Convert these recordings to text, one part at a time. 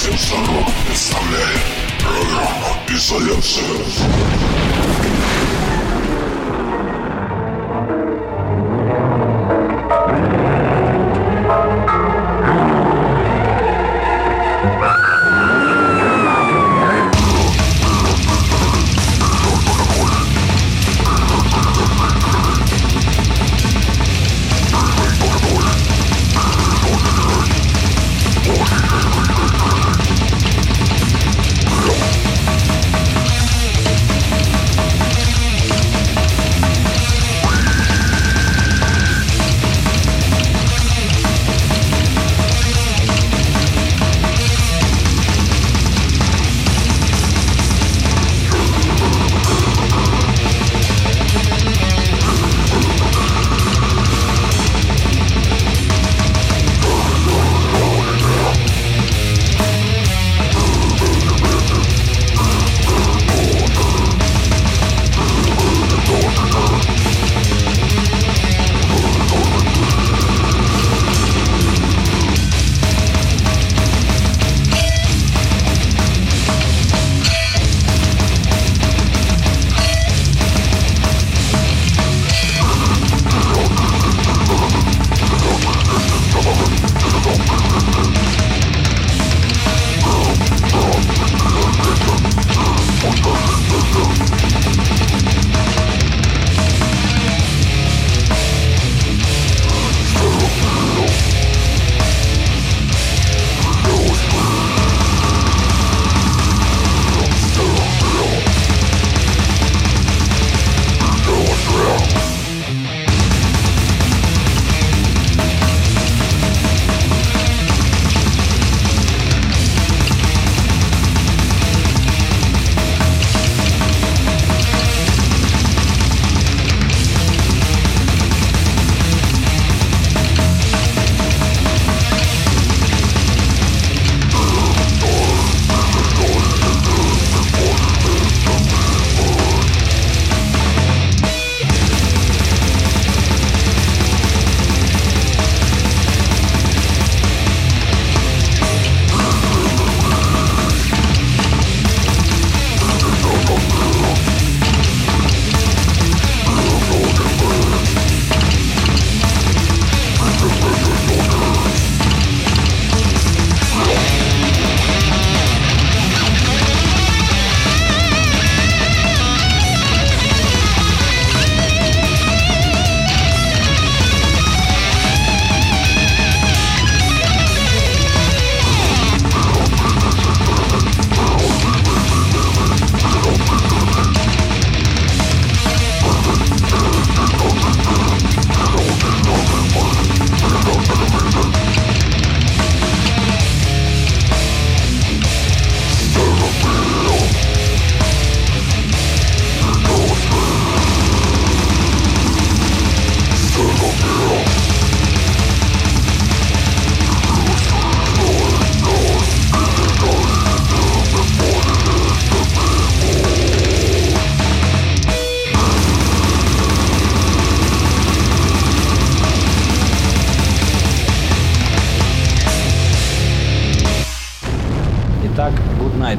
Радио Сорок представляет программу «Изоляция».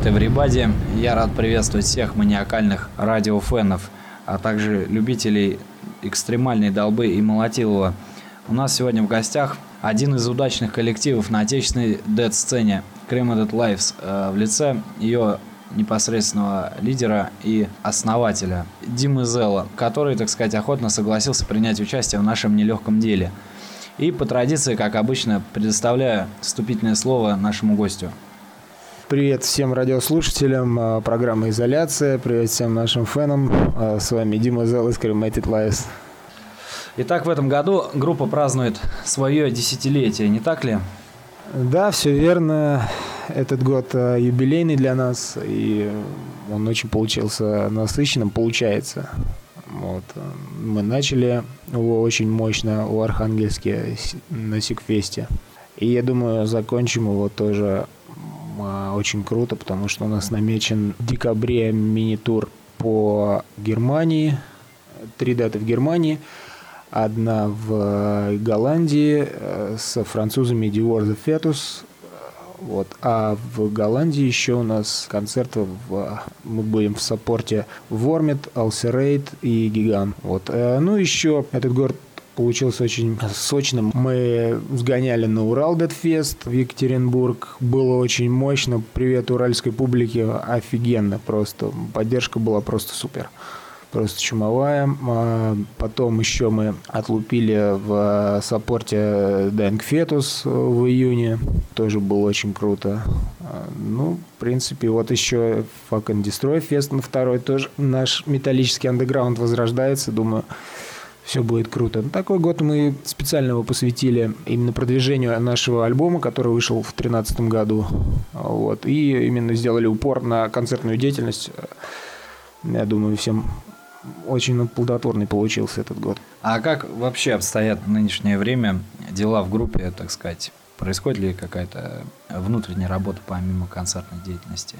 Night Everybody. Я рад приветствовать всех маниакальных радиофенов, а также любителей экстремальной долбы и молотилова. У нас сегодня в гостях один из удачных коллективов на отечественной дед-сцене Cremated Lives э, в лице ее непосредственного лидера и основателя Димы Зела, который, так сказать, охотно согласился принять участие в нашем нелегком деле. И по традиции, как обычно, предоставляю вступительное слово нашему гостю. Привет всем радиослушателям а, программы «Изоляция», привет всем нашим фенам. А, с вами Дима Зел из Cremated Lives. Итак, в этом году группа празднует свое десятилетие, не так ли? Да, все верно. Этот год а, юбилейный для нас, и он очень получился насыщенным, получается. Вот. Мы начали его очень мощно у Архангельске на Сикфесте. И я думаю, закончим его тоже очень круто, потому что у нас намечен в декабре мини-тур по Германии. Три даты в Германии. Одна в Голландии э, с французами Dior the Fetus. Вот. А в Голландии еще у нас концерты в, мы будем в саппорте Вормит, Алсерейт и Гиган. Вот. Э, ну, еще этот город получился очень сочным. Мы сгоняли на Урал Дедфест в Екатеринбург. Было очень мощно. Привет уральской публике. Офигенно просто. Поддержка была просто супер просто чумовая. А потом еще мы отлупили в саппорте Дэнк Фетус в июне. Тоже было очень круто. А, ну, в принципе, вот еще Fuck and Destroy Fest на второй тоже. Наш металлический андеграунд возрождается. Думаю, все будет круто. Такой год мы специально его посвятили именно продвижению нашего альбома, который вышел в 2013 году. Вот. И именно сделали упор на концертную деятельность. Я думаю, всем очень плодотворный получился этот год. А как вообще обстоят в нынешнее время дела в группе, так сказать? Происходит ли какая-то внутренняя работа помимо концертной деятельности?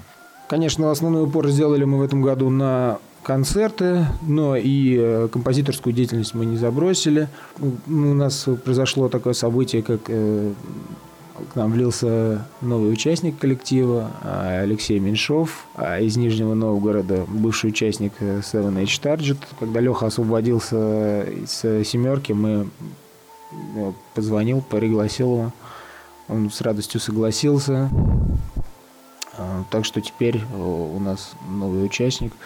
Конечно, основной упор сделали мы в этом году на концерты, но и э, композиторскую деятельность мы не забросили. У нас произошло такое событие, как э, к нам влился новый участник коллектива а, Алексей Меньшов а из Нижнего Новгорода, бывший участник э, Seven Age Target. Когда Леха освободился из «семерки», мы позвонил, пригласил его. Он с радостью согласился. А, так что теперь у нас новый участник –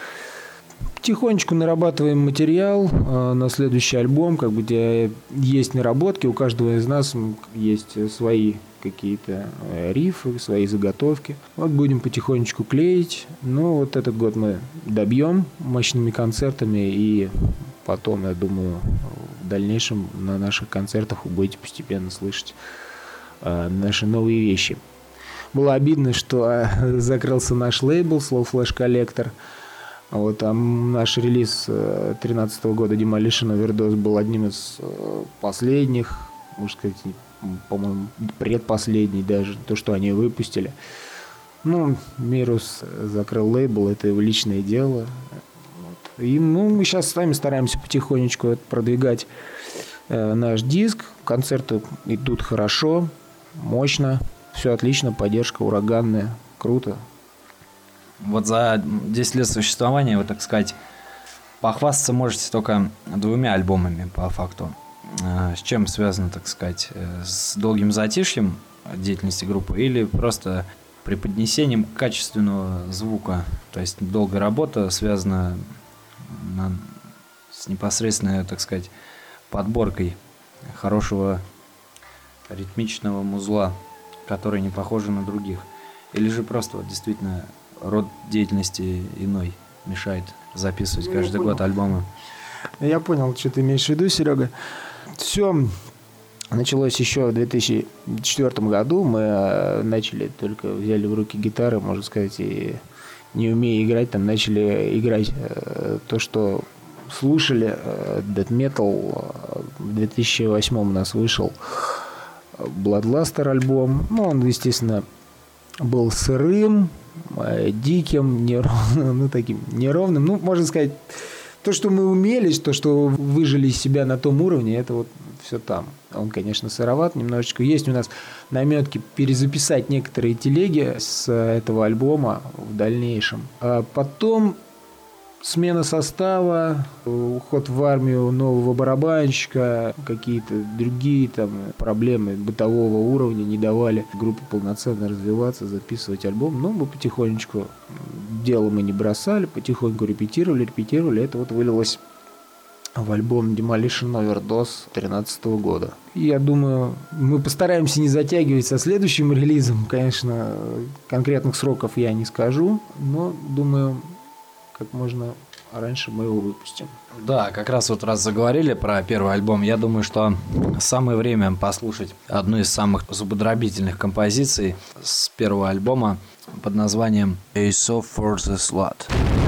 потихонечку нарабатываем материал э, на следующий альбом, как бы где есть наработки, у каждого из нас есть свои какие-то э, рифы, свои заготовки. Вот будем потихонечку клеить. Ну, вот этот год мы добьем мощными концертами, и потом, я думаю, в дальнейшем на наших концертах вы будете постепенно слышать э, наши новые вещи. Было обидно, что э, закрылся наш лейбл Slow Flash Collector – вот, а наш релиз 2013 э, года Demolition Overdose был одним из э, последних, можно сказать, по-моему, предпоследний даже, то, что они выпустили. Ну, Мирус закрыл лейбл, это его личное дело. Вот. И ну, мы сейчас сами стараемся потихонечку продвигать э, наш диск. Концерты идут хорошо, мощно, все отлично, поддержка ураганная, круто. Вот за 10 лет существования вы, так сказать, похвастаться можете только двумя альбомами по факту. А, с чем связано, так сказать, э, с долгим затишьем деятельности группы или просто преподнесением качественного звука? То есть долгая работа связана на, с непосредственной, так сказать, подборкой хорошего ритмичного музла, который не похож на других. Или же просто вот, действительно род деятельности иной мешает записывать ну, каждый год альбомы. Я понял, что ты имеешь в виду, Серега. Все началось еще в 2004 году. Мы э, начали только взяли в руки гитары, можно сказать, и не умея играть, там начали играть э, то, что слушали. Э, Death Metal в 2008 у нас вышел Bloodluster альбом. Ну, он, естественно, был сырым, Э, диким, неровным, ну, таким неровным. Ну, можно сказать, то, что мы умели, то, что выжили из себя на том уровне, это вот все там. Он, конечно, сыроват немножечко. Есть у нас наметки перезаписать некоторые телеги с этого альбома в дальнейшем. А потом смена состава, уход в армию нового барабанщика, какие-то другие там проблемы бытового уровня не давали группе полноценно развиваться, записывать альбом. Но мы потихонечку дело мы не бросали, потихоньку репетировали, репетировали. Это вот вылилось в альбом Demolition Overdose 2013 года. Я думаю, мы постараемся не затягивать со следующим релизом. Конечно, конкретных сроков я не скажу, но думаю, как можно раньше мы его выпустим. Да, как раз вот раз заговорили про первый альбом, я думаю, что самое время послушать одну из самых зубодробительных композиций с первого альбома под названием «A Soft for the Slut».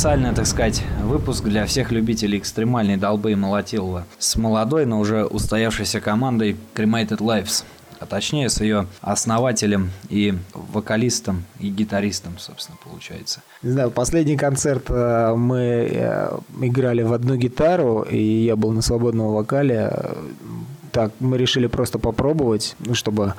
Специальный, так сказать, выпуск для всех любителей экстремальной долбы и молотилова с молодой, но уже устоявшейся командой Cremated Lives а точнее с ее основателем и вокалистом и гитаристом, собственно, получается. Не знаю, последний концерт э, мы э, играли в одну гитару, и я был на свободном вокале. Так, мы решили просто попробовать, ну, чтобы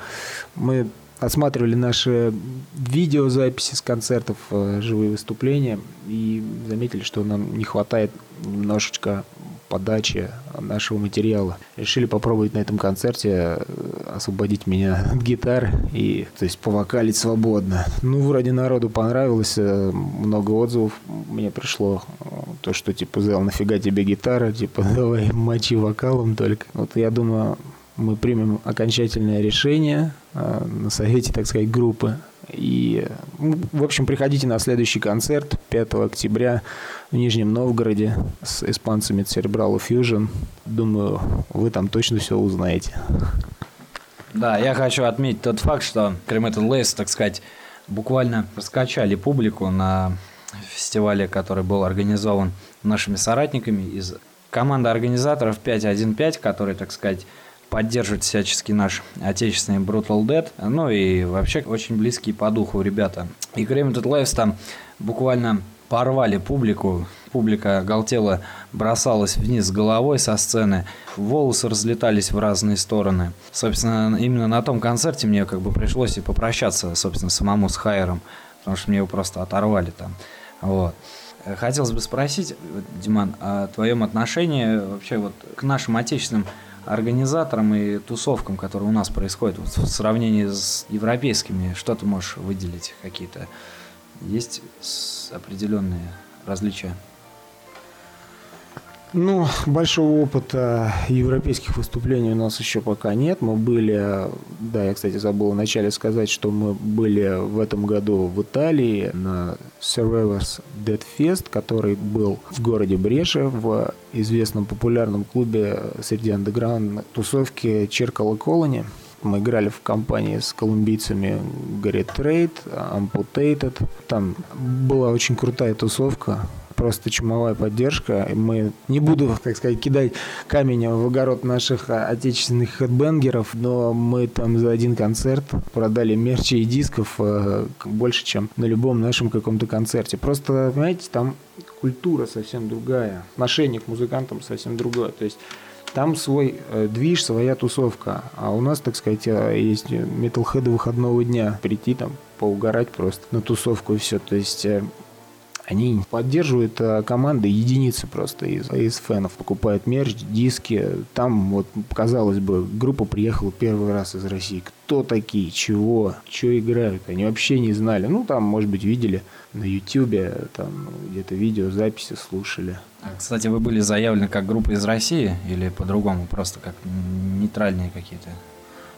мы осматривали наши видеозаписи с концертов, э, живые выступления, и заметили, что нам не хватает немножечко подачи нашего материала. Решили попробовать на этом концерте э, освободить меня от гитар и, то есть, повокалить свободно. Ну, вроде народу понравилось, э, много отзывов мне пришло. То, что, типа, Зел, нафига тебе гитара, типа, давай мочи вокалом только. Вот я думаю, мы примем окончательное решение на совете, так сказать, группы. И, ну, в общем, приходите на следующий концерт 5 октября в Нижнем Новгороде с испанцами Cerebral Fusion. Думаю, вы там точно все узнаете. Да, я хочу отметить тот факт, что Cremated Lace, так сказать, буквально раскачали публику на фестивале, который был организован нашими соратниками из команды организаторов 515, который, так сказать, поддерживает всячески наш отечественный Brutal Dead. Ну и вообще очень близкие по духу ребята. И Cremated Lives там буквально порвали публику. Публика галтела, бросалась вниз головой со сцены, волосы разлетались в разные стороны. Собственно, именно на том концерте мне как бы пришлось и попрощаться, собственно, самому с Хайером, потому что мне его просто оторвали там. Вот. Хотелось бы спросить, Диман, о твоем отношении вообще вот к нашим отечественным организаторам и тусовкам, которые у нас происходят вот в сравнении с европейскими, что ты можешь выделить какие-то? Есть определенные различия? Ну, большого опыта европейских выступлений у нас еще пока нет. Мы были, да, я, кстати, забыл вначале сказать, что мы были в этом году в Италии на Survivors Dead Fest, который был в городе Бреша, в известном популярном клубе среди андеграунд тусовки Черкала Колони. Мы играли в компании с колумбийцами Great Trade, Amputated. Там была очень крутая тусовка просто чумовая поддержка. Мы не буду, так сказать, кидать камень в огород наших отечественных хедбенгеров, но мы там за один концерт продали мерчи и дисков э, больше, чем на любом нашем каком-то концерте. Просто, понимаете, там культура совсем другая, отношение к музыкантам совсем другое. То есть там свой э, движ, своя тусовка. А у нас, так сказать, э, есть металлхеды выходного дня. Прийти там, поугарать просто на тусовку и все. То есть они поддерживают э, команды единицы просто из, из фенов. Покупают мерч, диски. Там, вот, казалось бы, группа приехала первый раз из России. Кто такие? Чего? Что играют? Они вообще не знали. Ну, там, может быть, видели на Ютьюбе, там где-то видео, записи слушали. А, кстати, вы были заявлены как группа из России или по-другому, просто как нейтральные какие-то?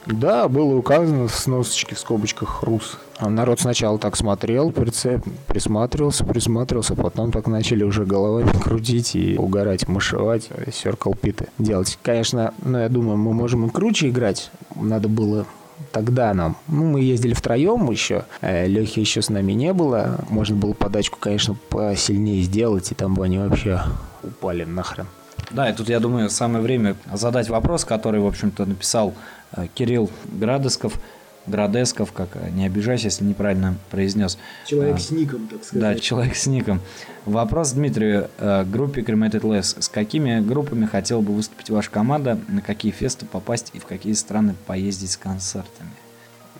Да, было указано в сносочке в скобочках «Рус». А народ сначала так смотрел, присматривался, присматривался, потом так начали уже головами крутить и угорать, маршевать, circle питы делать. Конечно, ну, я думаю, мы можем и круче играть. Надо было тогда нам. Ну, мы ездили втроем еще. Э, Лехи еще с нами не было. Можно было подачку, конечно, посильнее сделать, и там бы они вообще упали нахрен. Да, и тут, я думаю, самое время задать вопрос, который, в общем-то, написал Э, Кирилл Градесков, Градесков, как э, не обижайся, если неправильно произнес. Человек а, с ником, так сказать. Да, человек с ником. Вопрос Дмитрию. Э, группе Cremated Less. С какими группами хотела бы выступить ваша команда? На какие фесты попасть и в какие страны поездить с концертами?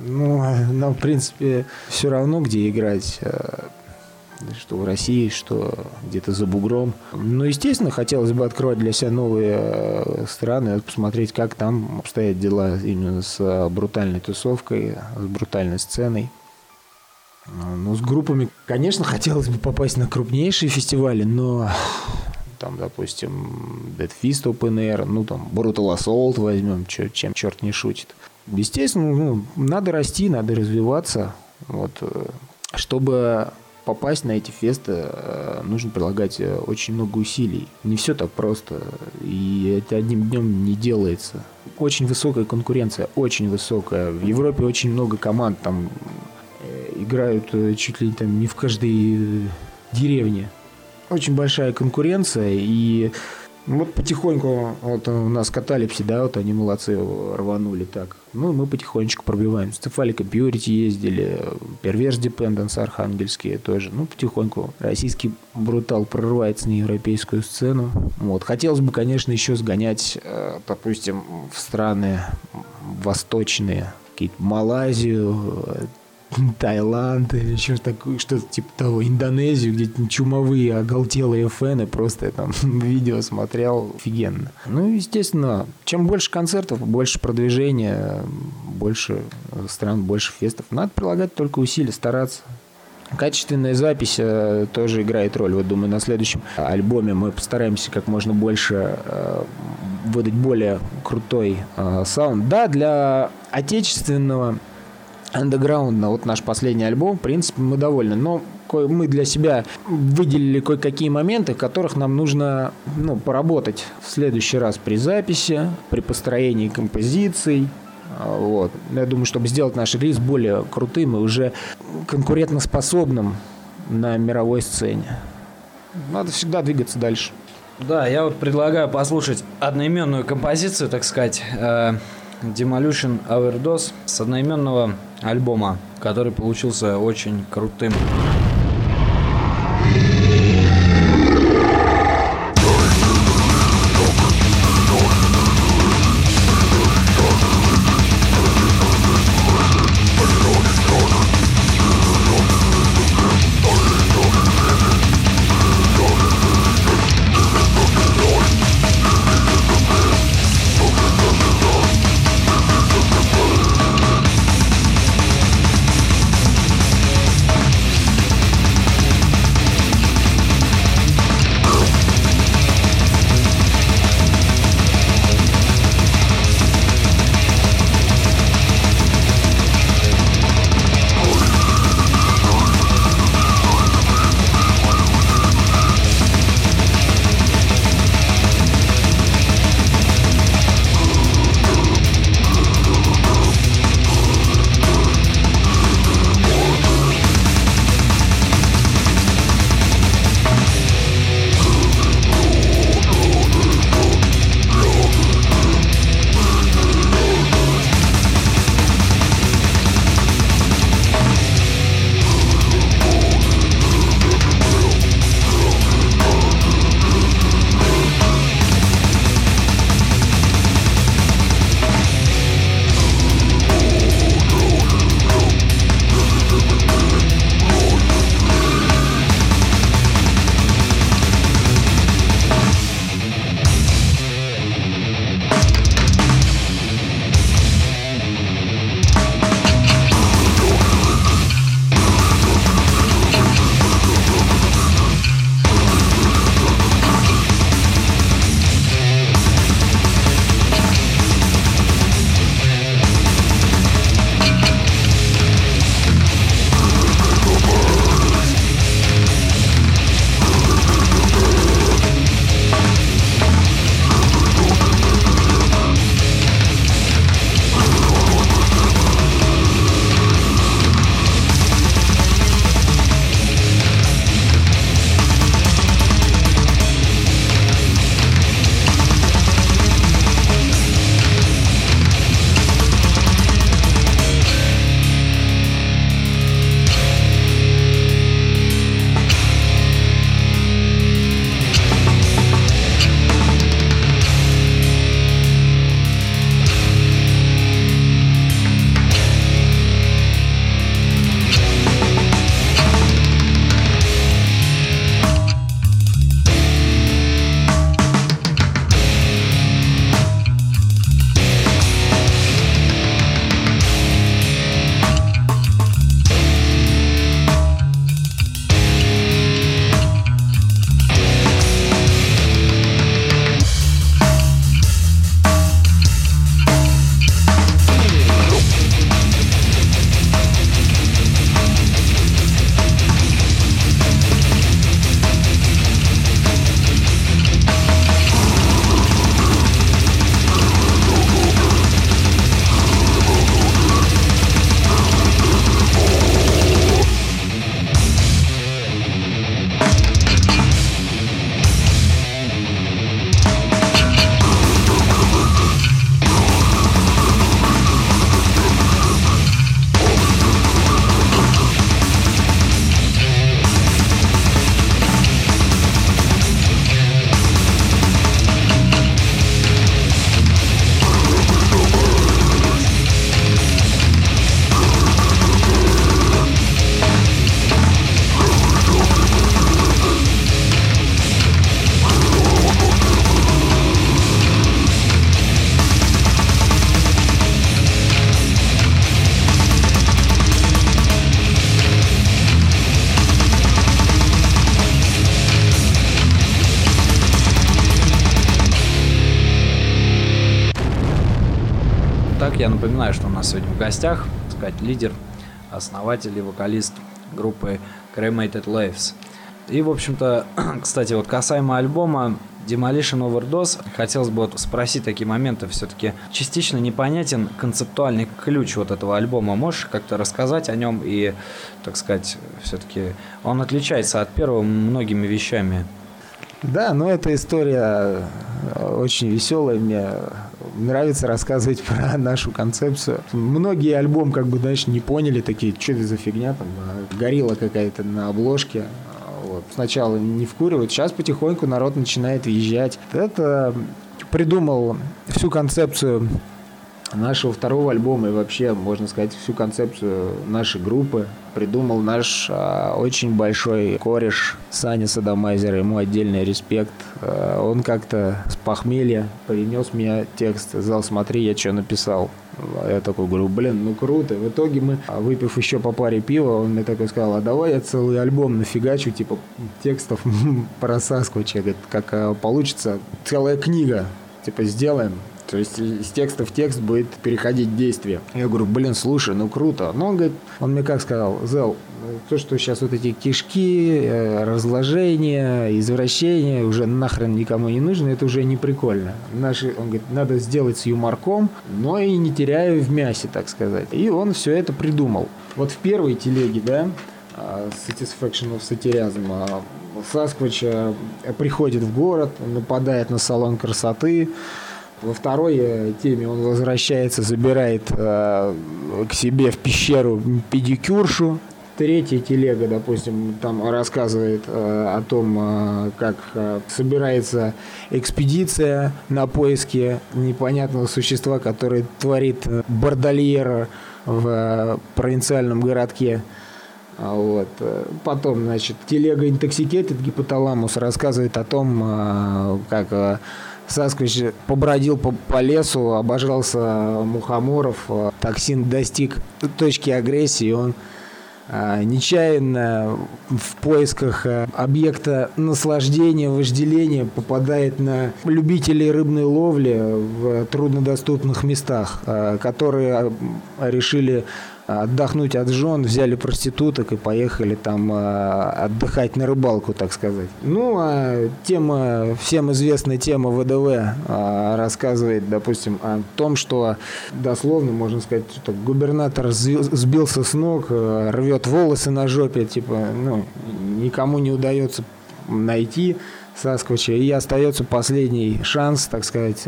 Ну, нам, в принципе, все равно, где играть что в России, что где-то за бугром. Ну, естественно, хотелось бы открывать для себя новые э, страны, посмотреть, как там обстоят дела именно с э, брутальной тусовкой, с брутальной сценой. Ну, с группами, конечно, хотелось бы попасть на крупнейшие фестивали, но там, допустим, Dead Fist Open Air, ну, там, Brutal Assault возьмем, чем черт не шутит. Естественно, ну, надо расти, надо развиваться, вот, э, чтобы попасть на эти фесты э, нужно прилагать э, очень много усилий. Не все так просто, и это одним днем не делается. Очень высокая конкуренция, очень высокая. В Европе очень много команд там э, играют чуть ли там не в каждой деревни. Очень большая конкуренция, и вот потихоньку, вот у нас каталипси, да, вот они молодцы, рванули так. Ну, мы потихонечку пробиваемся. Цефалика Purity ездили, Perverse Dependence архангельские тоже. Ну, потихоньку российский брутал прорывается на европейскую сцену. Вот. Хотелось бы, конечно, еще сгонять, э, допустим, в страны восточные, какие-то Малайзию, Таиланд или еще такое, что-то типа того, Индонезию, где чумовые оголтелые фэны, просто я там видео смотрел, офигенно. Ну, естественно, чем больше концертов, больше продвижения, больше стран, больше фестов. Надо прилагать только усилия, стараться. Качественная запись э, тоже играет роль. Вот думаю, на следующем альбоме мы постараемся как можно больше э, выдать более крутой э, саунд. Да, для отечественного андеграундно, вот наш последний альбом, в принципе, мы довольны. Но мы для себя выделили кое-какие моменты, в которых нам нужно ну, поработать в следующий раз при записи, при построении композиций. А, вот. Я думаю, чтобы сделать наш релиз более крутым и уже конкурентоспособным на мировой сцене. Надо всегда двигаться дальше. Да, я вот предлагаю послушать одноименную композицию, так сказать, э, Demolition Overdose с одноименного альбома, который получился очень крутым. Итак, я напоминаю, что у нас сегодня в гостях, так сказать, лидер, основатель и вокалист группы Cremated Lives. И, в общем-то, кстати, вот касаемо альбома Demolition Overdose, хотелось бы вот спросить такие моменты. Все-таки частично непонятен концептуальный ключ вот этого альбома. Можешь как-то рассказать о нем и, так сказать, все-таки он отличается от первого многими вещами? Да, но эта история э, очень веселая. Мне нравится рассказывать про нашу концепцию. Многие альбом, как бы, знаешь, не поняли, такие, что это за фигня, там, э, горилла какая-то на обложке. Вот. Сначала не вкуривают, сейчас потихоньку народ начинает въезжать. Это придумал всю концепцию нашего второго альбома и вообще, можно сказать, всю концепцию нашей группы придумал наш а, очень большой кореш Саня Садамайзер. Ему отдельный респект. А, он как-то с похмелья принес мне текст. Зал, смотри, я что написал. Я такой говорю, блин, ну круто. В итоге мы, а, выпив еще по паре пива, он мне такой сказал, а давай я целый альбом нафигачу, типа текстов про Сасквича. Говорит, как а, получится целая книга. Типа сделаем. То есть из текста в текст будет переходить действие. Я говорю, блин, слушай, ну круто. Но он говорит, он мне как сказал, Зел, то, что сейчас вот эти кишки, э, разложения, извращения уже нахрен никому не нужно, это уже не прикольно. Наши, он говорит, надо сделать с юморком, но и не теряя в мясе, так сказать. И он все это придумал. Вот в первой телеге, да, а, Satisfaction of Satirism, а, Сасквич э, приходит в город, нападает на салон красоты, во второй э, теме он возвращается, забирает э, к себе в пещеру педикюршу. Третья телега, допустим, там рассказывает э, о том, э, как э, собирается экспедиция на поиски непонятного существа, который творит э, бордольера в э, провинциальном городке. А вот. Э, потом, значит, телега Intoxicated гипоталамус рассказывает о том, как Сасквич побродил по, по лесу, обожрался мухоморов, а, токсин достиг точки агрессии, он а, нечаянно в поисках а, объекта наслаждения, вожделения попадает на любителей рыбной ловли в труднодоступных местах, которые решили отдохнуть от жен, взяли проституток и поехали там э, отдыхать на рыбалку, так сказать. Ну, а тема, всем известная тема ВДВ э, рассказывает, допустим, о том, что дословно, можно сказать, что губернатор сбился с ног, э, рвет волосы на жопе, типа, ну, никому не удается найти Сасквича. И остается последний шанс, так сказать,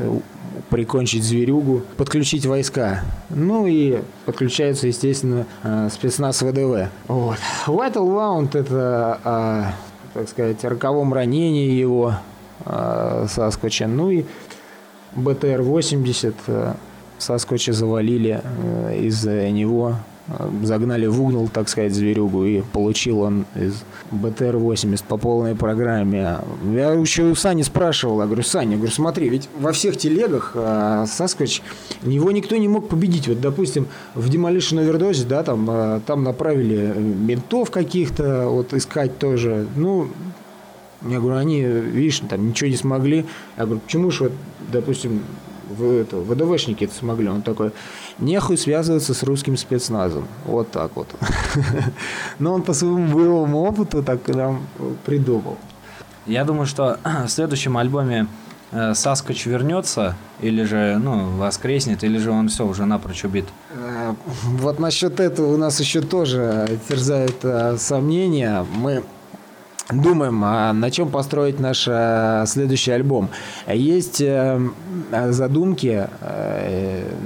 прикончить зверюгу, подключить войска. Ну и подключается, естественно, э, спецназ ВДВ. Вот. Vital Wound это, а, так сказать, роковом ранении его а, Сасквича. Ну и БТР-80 э, Сасквича завалили э, из него загнали в угол, так сказать, зверюгу, и получил он из БТР-80 по полной программе. Я еще у Сани спрашивал, я говорю, Саня, я говорю, смотри, ведь во всех телегах а, Сасквич, его никто не мог победить. Вот, допустим, в Demolition Overdose, да, там, а, там направили ментов каких-то, вот, искать тоже. Ну, я говорю, они, видишь, там ничего не смогли. Я говорю, почему же, вот, допустим, это, ВДВшники это смогли? Он такой, нехуй связываться с русским спецназом. Вот так вот. Но он по своему боевому опыту так нам придумал. Я думаю, что в следующем альбоме э, Саскоч вернется, или же, ну, воскреснет, или же он все уже напрочь убит? Э, вот насчет этого у нас еще тоже терзают э, сомнения. Мы думаем, а на чем построить наш следующий альбом. Есть задумки,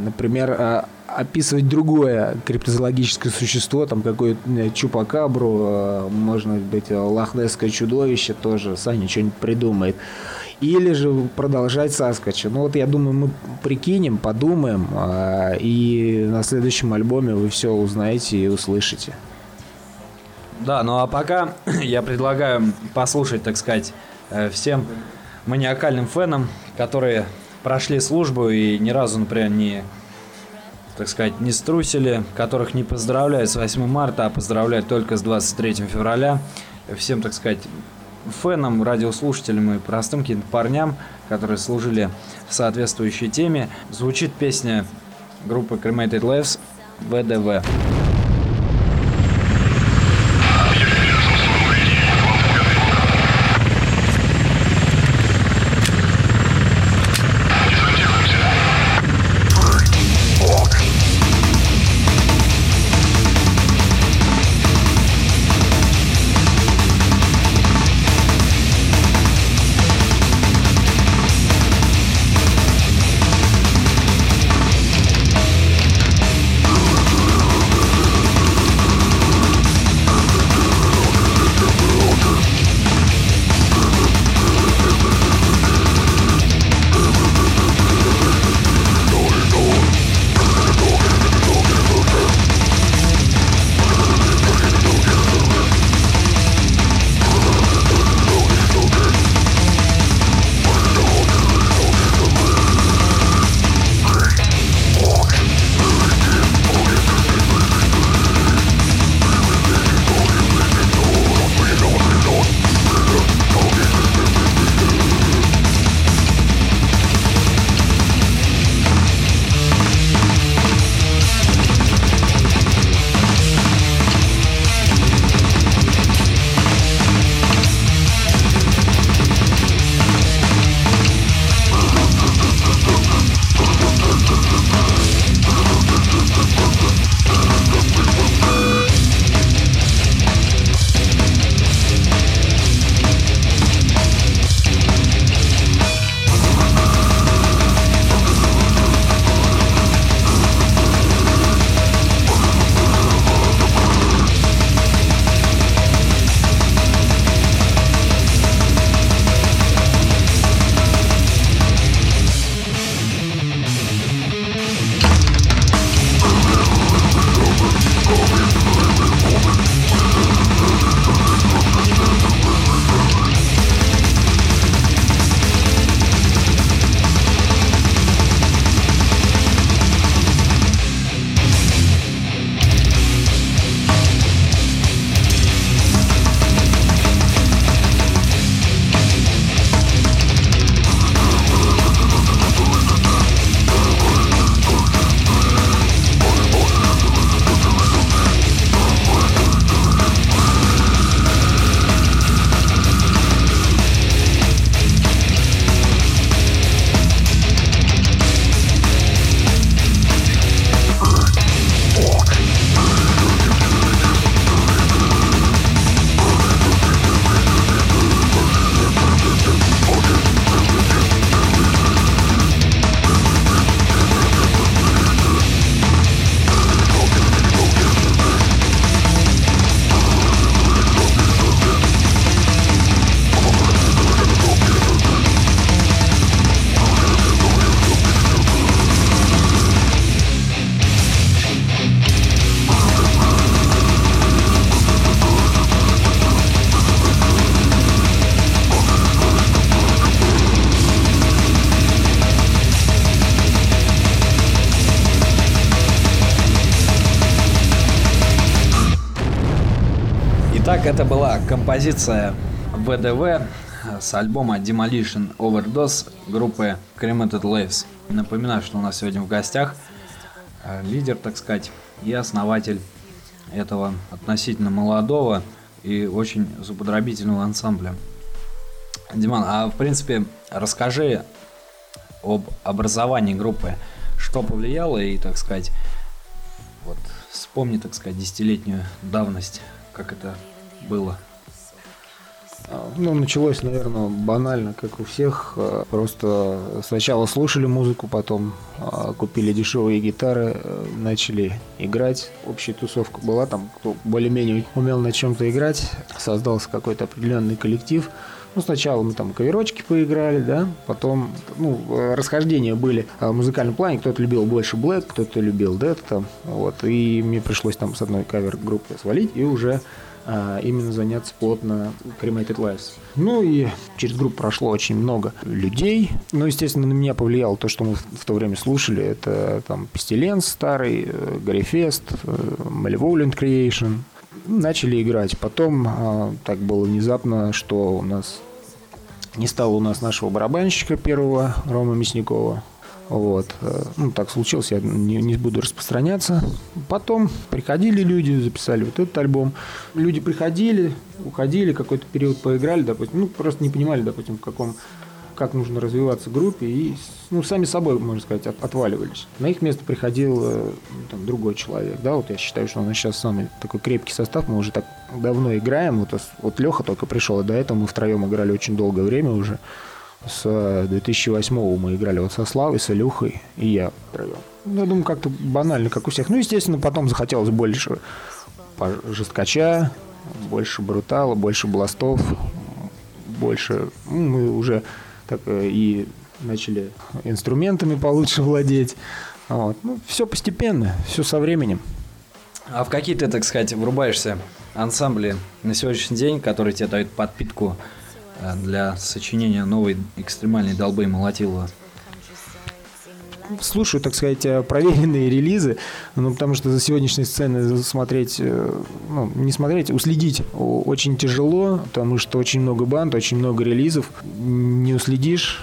например, описывать другое криптозоологическое существо, там какое-то э, чупакабру, э, можно быть, лохнесское чудовище тоже, Саня что-нибудь придумает. Или же продолжать Саскача. Ну вот я думаю, мы прикинем, подумаем, э, и на следующем альбоме вы все узнаете и услышите. Да, ну а пока я предлагаю послушать, так сказать, всем маниакальным фенам, которые прошли службу и ни разу, например, не так сказать, не струсили, которых не поздравляют с 8 марта, а поздравляют только с 23 февраля. Всем, так сказать, фенам, радиослушателям и простым каким-то парням, которые служили в соответствующей теме, звучит песня группы Cremated Lives ВДВ. Это была композиция ВДВ с альбома Demolition Overdose группы Cremated Lives. Напоминаю, что у нас сегодня в гостях э, лидер, так сказать, и основатель этого относительно молодого и очень зубодробительного ансамбля. Диман, а в принципе расскажи об образовании группы, что повлияло и, так сказать, вот вспомни, так сказать, десятилетнюю давность, как это было? А, ну, началось, наверное, банально, как у всех. А, просто сначала слушали музыку, потом а, купили дешевые гитары, э, начали играть. Общая тусовка была там, кто более-менее умел на чем-то играть. Создался какой-то определенный коллектив. Ну, сначала мы там каверочки поиграли, да, потом, ну, расхождения были в музыкальном плане. Кто-то любил больше Black, кто-то любил Dead, там, вот. И мне пришлось там с одной кавер-группы свалить и уже именно заняться плотно Cremated Lives. Ну и через группу прошло очень много людей. Ну, естественно, на меня повлияло то, что мы в то время слушали. Это там Pestilence старый, Гарифест, Malevolent Creation. Начали играть. Потом а, так было внезапно, что у нас не стало у нас нашего барабанщика первого, Рома Мясникова. Вот. Ну, так случилось, я не, не буду распространяться. Потом приходили люди, записали вот этот альбом. Люди приходили, уходили, какой-то период поиграли, допустим, ну, просто не понимали, допустим, в каком как нужно развиваться группе, и ну, сами собой, можно сказать, от, отваливались. На их место приходил э, там, другой человек. Да, вот я считаю, что у нас сейчас самый такой крепкий состав. Мы уже так давно играем. Вот, вот Леха только пришел, и до этого мы втроем играли очень долгое время уже. С 2008 э, мы играли вот со Славой, с Илюхой и я втроем. Ну, я думаю, как-то банально, как у всех. Ну, естественно, потом захотелось больше жесткача, больше брутала, больше бластов, больше... Ну, мы уже так э, и начали инструментами получше владеть. Вот. Ну, все постепенно, все со временем. А в какие ты, так сказать, врубаешься ансамбли на сегодняшний день, которые тебе дают подпитку для сочинения новой экстремальной долбы и молотилова? слушаю, так сказать, э, проверенные релизы, ну, потому что за сегодняшней сценой смотреть, э, ну, не смотреть, уследить очень тяжело, потому что очень много банд, очень много релизов, не уследишь.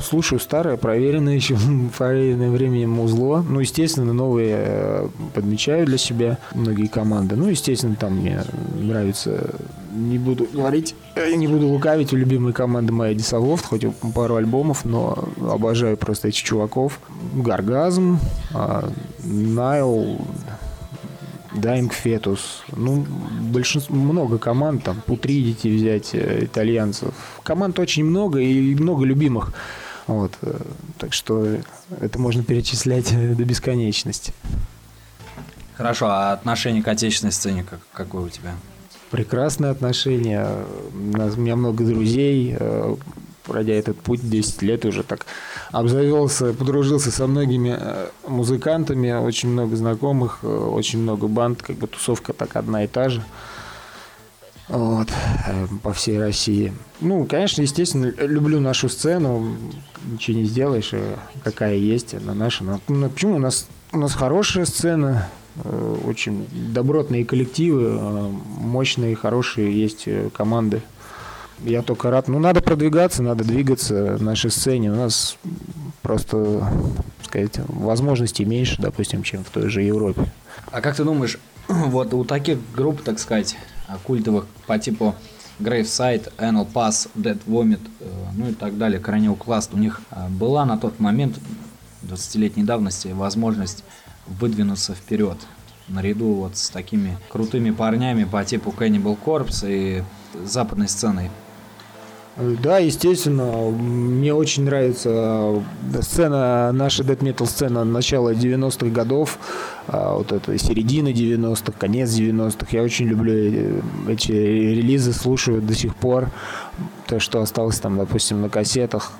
Слушаю старое, проверенное еще, проверенное временем узло. Ну, естественно, новые э, подмечаю для себя многие команды. Ну, естественно, там мне нравится не буду говорить, не буду лукавить, у любимой команды моя Дисолофт, хоть пару альбомов, но обожаю просто этих чуваков. Гаргазм, а, Найл, Dying Fetus. Ну, большинство, много команд, там, Путридити взять, э, итальянцев. Команд очень много и много любимых. Вот, э, так что это можно перечислять до бесконечности. Хорошо, а отношение к отечественной сцене как, какое у тебя? Прекрасные отношения. У, нас, у меня много друзей. Э, пройдя этот путь 10 лет уже так обзавелся, подружился со многими э, музыкантами, очень много знакомых, э, очень много банд, как бы тусовка так одна и та же. Вот, по всей России. Ну, конечно, естественно, люблю нашу сцену, ничего не сделаешь, какая есть, она наша. Но, ну, почему у нас, у нас хорошая сцена, очень добротные коллективы, э, мощные, хорошие есть э, команды. Я только рад. Ну, надо продвигаться, надо двигаться в нашей сцене. У нас просто, сказать, возможностей меньше, допустим, чем в той же Европе. А как ты думаешь, вот у таких групп, так сказать, культовых по типу Graveside, Anal Pass, Dead Vomit, ну и так далее, Cranial Class, у них была на тот момент 20-летней давности возможность выдвинуться вперед наряду вот с такими крутыми парнями по типу Cannibal Corpse и западной сценой. Да, естественно, мне очень нравится сцена, наша death metal сцена начала 90-х годов, а, вот это середина 90-х, конец 90-х. Я очень люблю э, эти релизы, слушаю до сих пор. То, что осталось там, допустим, на кассетах.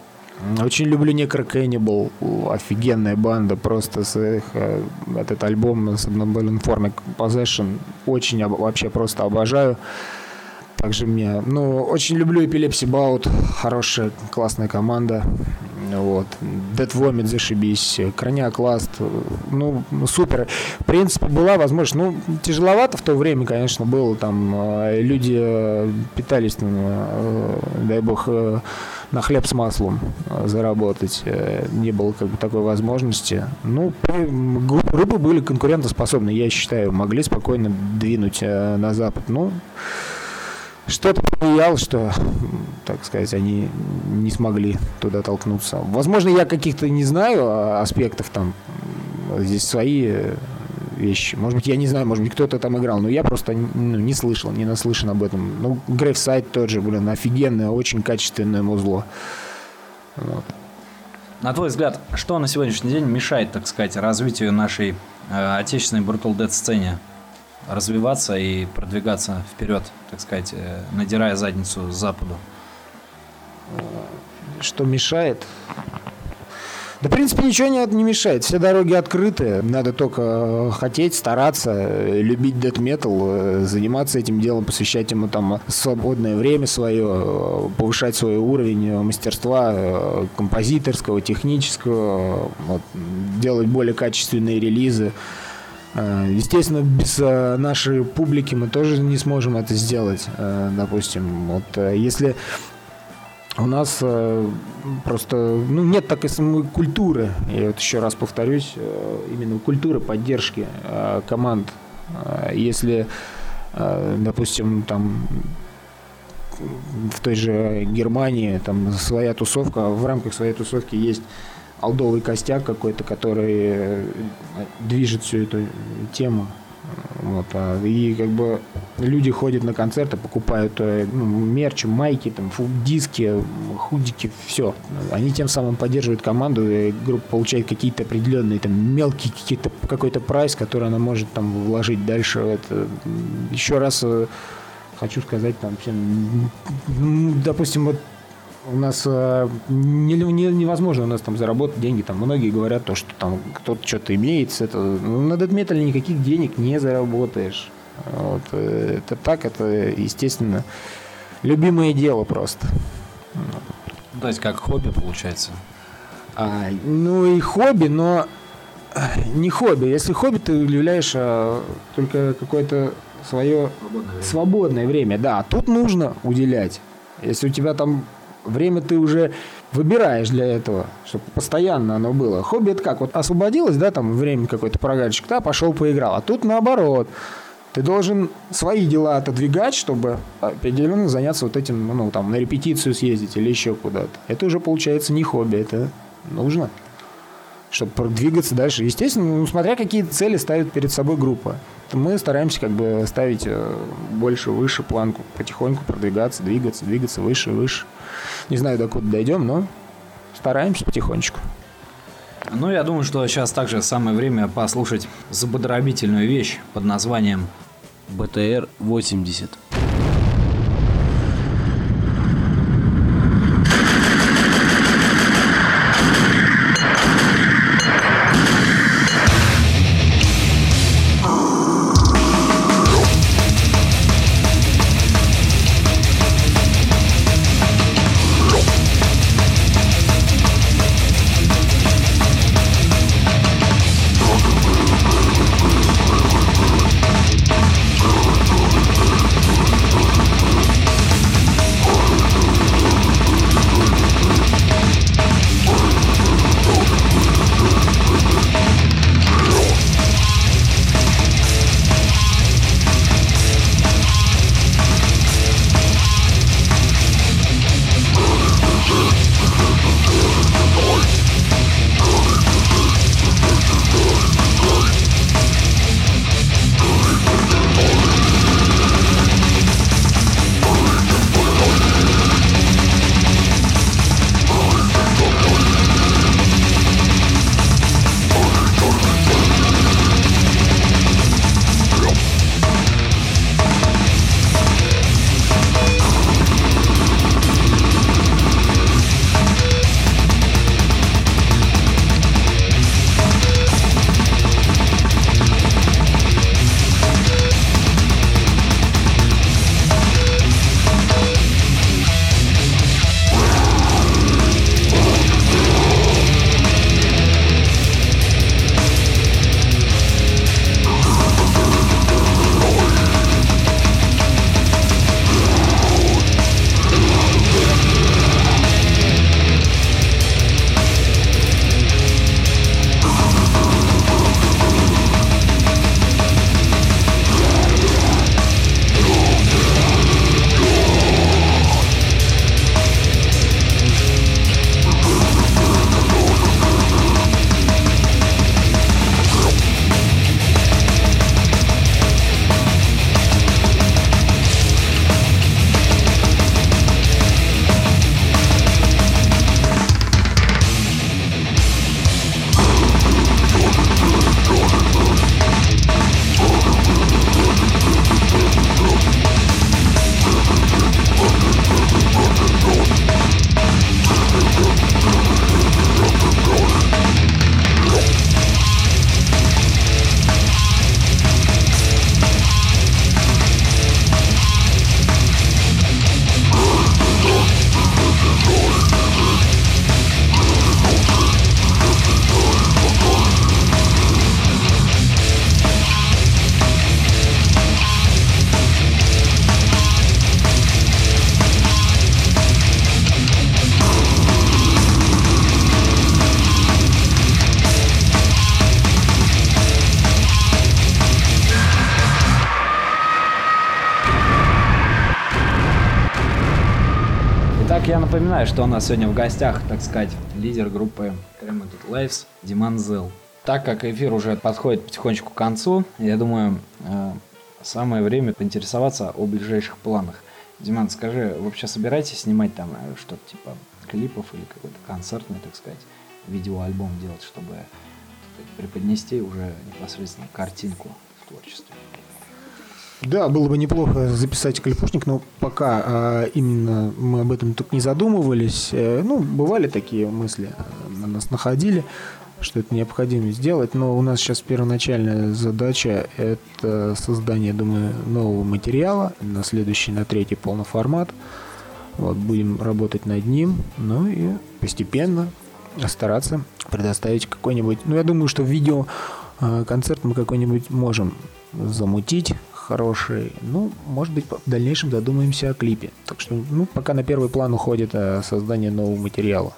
Очень люблю Necro Cannibal, офигенная банда, просто с их, э, этот альбом с Informic Possession очень вообще просто обожаю. Также мне, ну, очень люблю Epilepsy Bout, хорошая, классная команда. Вот. Dead Vomit, зашибись. Кроняк Ласт, ну, супер. В принципе, была возможность, ну, тяжеловато в то время, конечно, было. Там э, люди э, питались, дай бог, на хлеб с маслом э, заработать. Э, не было как бы такой возможности. Ну, группы были конкурентоспособны, я считаю, могли спокойно двинуть э, на Запад. Ну, что-то повлияло, что, так сказать, они не смогли туда толкнуться. Возможно, я каких-то не знаю а, аспектов там. Здесь свои вещи. Может быть, я не знаю, может быть, кто-то там играл, но я просто ну, не слышал, не наслышан об этом. Ну, Грейвсайд тот же, блин, офигенное, очень качественное музло. Вот. На твой взгляд, что на сегодняшний день мешает, так сказать, развитию нашей э, отечественной Brutal Dead сцене развиваться и продвигаться вперед, так сказать, э, надирая задницу западу? Что мешает? Да, в принципе, ничего не, не мешает. Все дороги открыты. Надо только э, хотеть, стараться, э, любить metal, э, заниматься этим делом, посвящать ему там свободное время свое, повышать свой уровень мастерства композиторского, технического, вот, делать более качественные релизы. Естественно, без нашей публики мы тоже не сможем это сделать. Допустим, вот если у нас э, просто ну, нет такой самой культуры. Я вот еще раз повторюсь, э, именно культуры поддержки э, команд. Э, если, э, допустим, там в той же Германии там своя тусовка, в рамках своей тусовки есть алдовый костяк какой-то, который э, движет всю эту тему. Вот, а, и как бы люди ходят на концерты, покупают э, ну, мерч, майки, там, фу, диски, худики, все. Они тем самым поддерживают команду, и группа получает какие-то определенные там мелкие какие-то какой-то прайс, который она может там вложить дальше. Это. Еще раз э, хочу сказать там всем, допустим, вот у нас э, не, не, невозможно у нас там заработать деньги. Там многие говорят то, что там кто-то что-то имеет с этого. Ну, на дедметале никаких денег не заработаешь. Вот. Э, это так, это естественно любимое дело просто. То есть как хобби получается? А, ну и хобби, но э, не хобби. Если хобби, ты уделяешь а, только какое-то свое свободное время. свободное время. Да, тут нужно уделять. Если у тебя там Время ты уже выбираешь для этого, чтобы постоянно оно было. Хобби это как? Вот освободилось, да, там время какой-то прогарчик, да, пошел поиграл. А тут наоборот. Ты должен свои дела отодвигать, чтобы определенно заняться вот этим, ну, там, на репетицию съездить или еще куда-то. Это уже получается не хобби, это нужно, чтобы продвигаться дальше. Естественно, ну, смотря какие цели ставит перед собой группа. Мы стараемся как бы ставить э, больше, выше планку, потихоньку продвигаться, двигаться, двигаться выше, выше. Не знаю, докуда дойдем, но стараемся потихонечку. Ну, я думаю, что сейчас также самое время послушать забодробительную вещь под названием БТР-80. Напоминаю, что у нас сегодня в гостях, так сказать, лидер группы Cremated Lives Диман Зел. Так как эфир уже подходит потихонечку к концу, я думаю, э, самое время поинтересоваться о ближайших планах. Диман, скажи, вообще собираетесь снимать там э, что-то типа клипов или какой-то концертный, так сказать, видеоальбом делать, чтобы сказать, преподнести уже непосредственно картинку в творчестве? Да, было бы неплохо записать клипушник, но пока а, именно мы об этом тут не задумывались. Э, ну, бывали такие мысли, э, на нас находили, что это необходимо сделать, но у нас сейчас первоначальная задача – это создание, думаю, нового материала на следующий, на третий полноформат. Вот, будем работать над ним, ну и постепенно стараться предоставить какой-нибудь... Ну, я думаю, что видео э, концерт мы какой-нибудь можем замутить, хороший. Ну, может быть, в дальнейшем задумаемся о клипе. Так что, ну, пока на первый план уходит э, создание нового материала.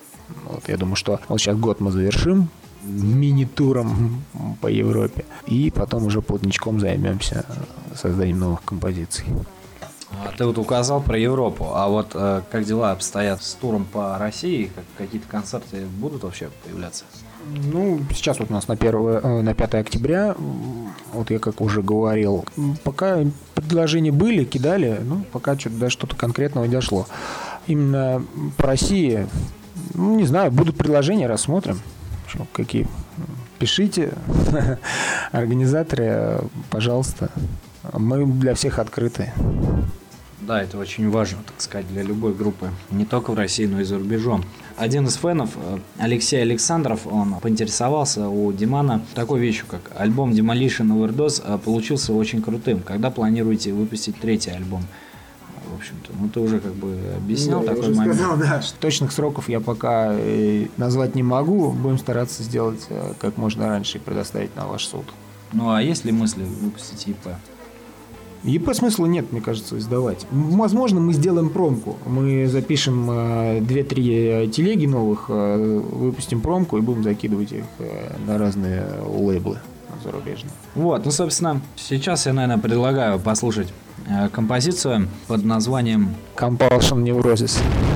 Вот, я думаю, что вот сейчас год мы завершим мини-туром по Европе. И потом уже плотничком займемся созданием новых композиций. А Ты вот указал про Европу, а вот э, как дела обстоят с туром по России? Как, какие-то концерты будут вообще появляться? Ну, сейчас вот у нас на, 1, на 5 октября, вот я как уже говорил, пока предложения были, кидали, ну, пока что-то до что-то конкретного не дошло. Именно по России, ну, не знаю, будут предложения, рассмотрим. Что, какие? Пишите, организаторы, пожалуйста. Мы для всех открыты. Да, это очень важно, так сказать, для любой группы, не только в России, но и за рубежом. Один из фенов, э, Алексей Александров, он поинтересовался у Димана такой вещью, как альбом Demolition Overdose э, получился очень крутым. Когда планируете выпустить третий альбом? В общем-то, ну ты уже как бы объяснил Ну, я такой уже момент. сказал, да, точных сроков я пока э, назвать не могу. Будем стараться сделать как можно раньше и предоставить на ваш суд. Ну а есть ли мысли выпустить ЕП? ЕП смысла нет, мне кажется, издавать. Возможно, мы сделаем промку. Мы запишем э, 2-3 телеги новых, э, выпустим промку и будем закидывать их э, на разные лейблы зарубежные. Вот, ну, собственно, сейчас я, наверное, предлагаю послушать э, композицию под названием Compulsion Neurosis. Neurosis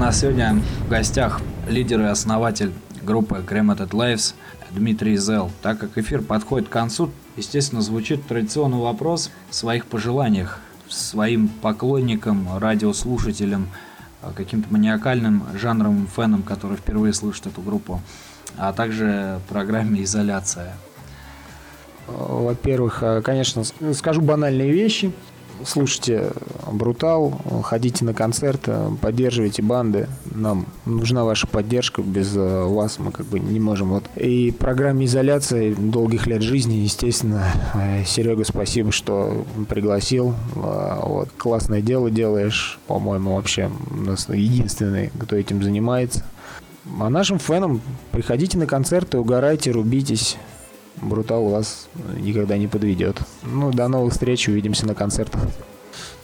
нас сегодня в гостях лидер и основатель группы Cremated Lives Дмитрий Зел. Так как эфир подходит к концу, естественно, звучит традиционный вопрос в своих пожеланиях своим поклонникам, радиослушателям, каким-то маниакальным жанровым фенам, которые впервые слышат эту группу, а также программе «Изоляция». Во-первых, конечно, скажу банальные вещи – слушайте Брутал, ходите на концерты, поддерживайте банды. Нам нужна ваша поддержка, без э, вас мы как бы не можем. Вот. И программе изоляции долгих лет жизни, естественно, э, Серега, спасибо, что пригласил. Э, вот. Классное дело делаешь, по-моему, вообще у нас единственный, кто этим занимается. А нашим фенам приходите на концерты, угорайте, рубитесь. Брутал вас никогда не подведет. Ну, до новых встреч, увидимся на концертах.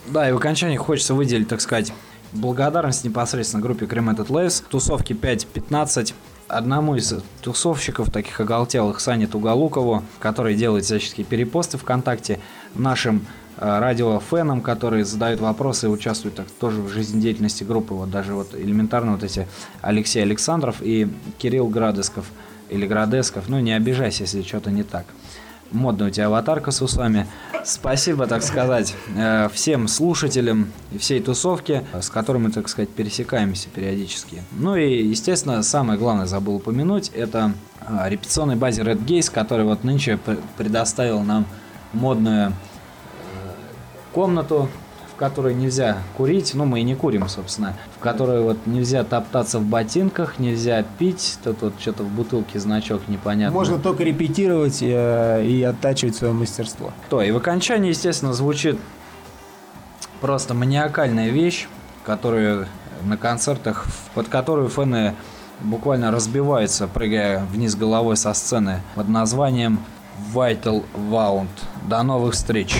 Да, и в окончании хочется выделить, так сказать, благодарность непосредственно группе Cremated Lace, тусовки 5.15, одному из тусовщиков, таких оголтелых, Сане Тугалукову, который делает всяческие перепосты ВКонтакте, нашим э, радиофенам, которые задают вопросы и участвуют так, тоже в жизнедеятельности группы, вот даже вот элементарно вот эти Алексей Александров и Кирилл Градесков – или Градесков. Ну, не обижайся, если что-то не так. Модная у тебя аватарка с усами. Спасибо, так сказать, э, всем слушателям и всей тусовке, с которыми, так сказать, пересекаемся периодически. Ну и, естественно, самое главное забыл упомянуть, это э, репетиционной базе Red Gaze, который вот нынче предоставил нам модную э, комнату в которой нельзя курить, ну мы и не курим, собственно, в которой вот нельзя топтаться в ботинках, нельзя пить, тут вот что-то в бутылке значок непонятно. Можно только репетировать и, э, и оттачивать свое мастерство. То, и в окончании, естественно, звучит просто маниакальная вещь, которую на концертах, под которую фэны буквально разбиваются, прыгая вниз головой со сцены под названием Vital Wound. До новых встреч!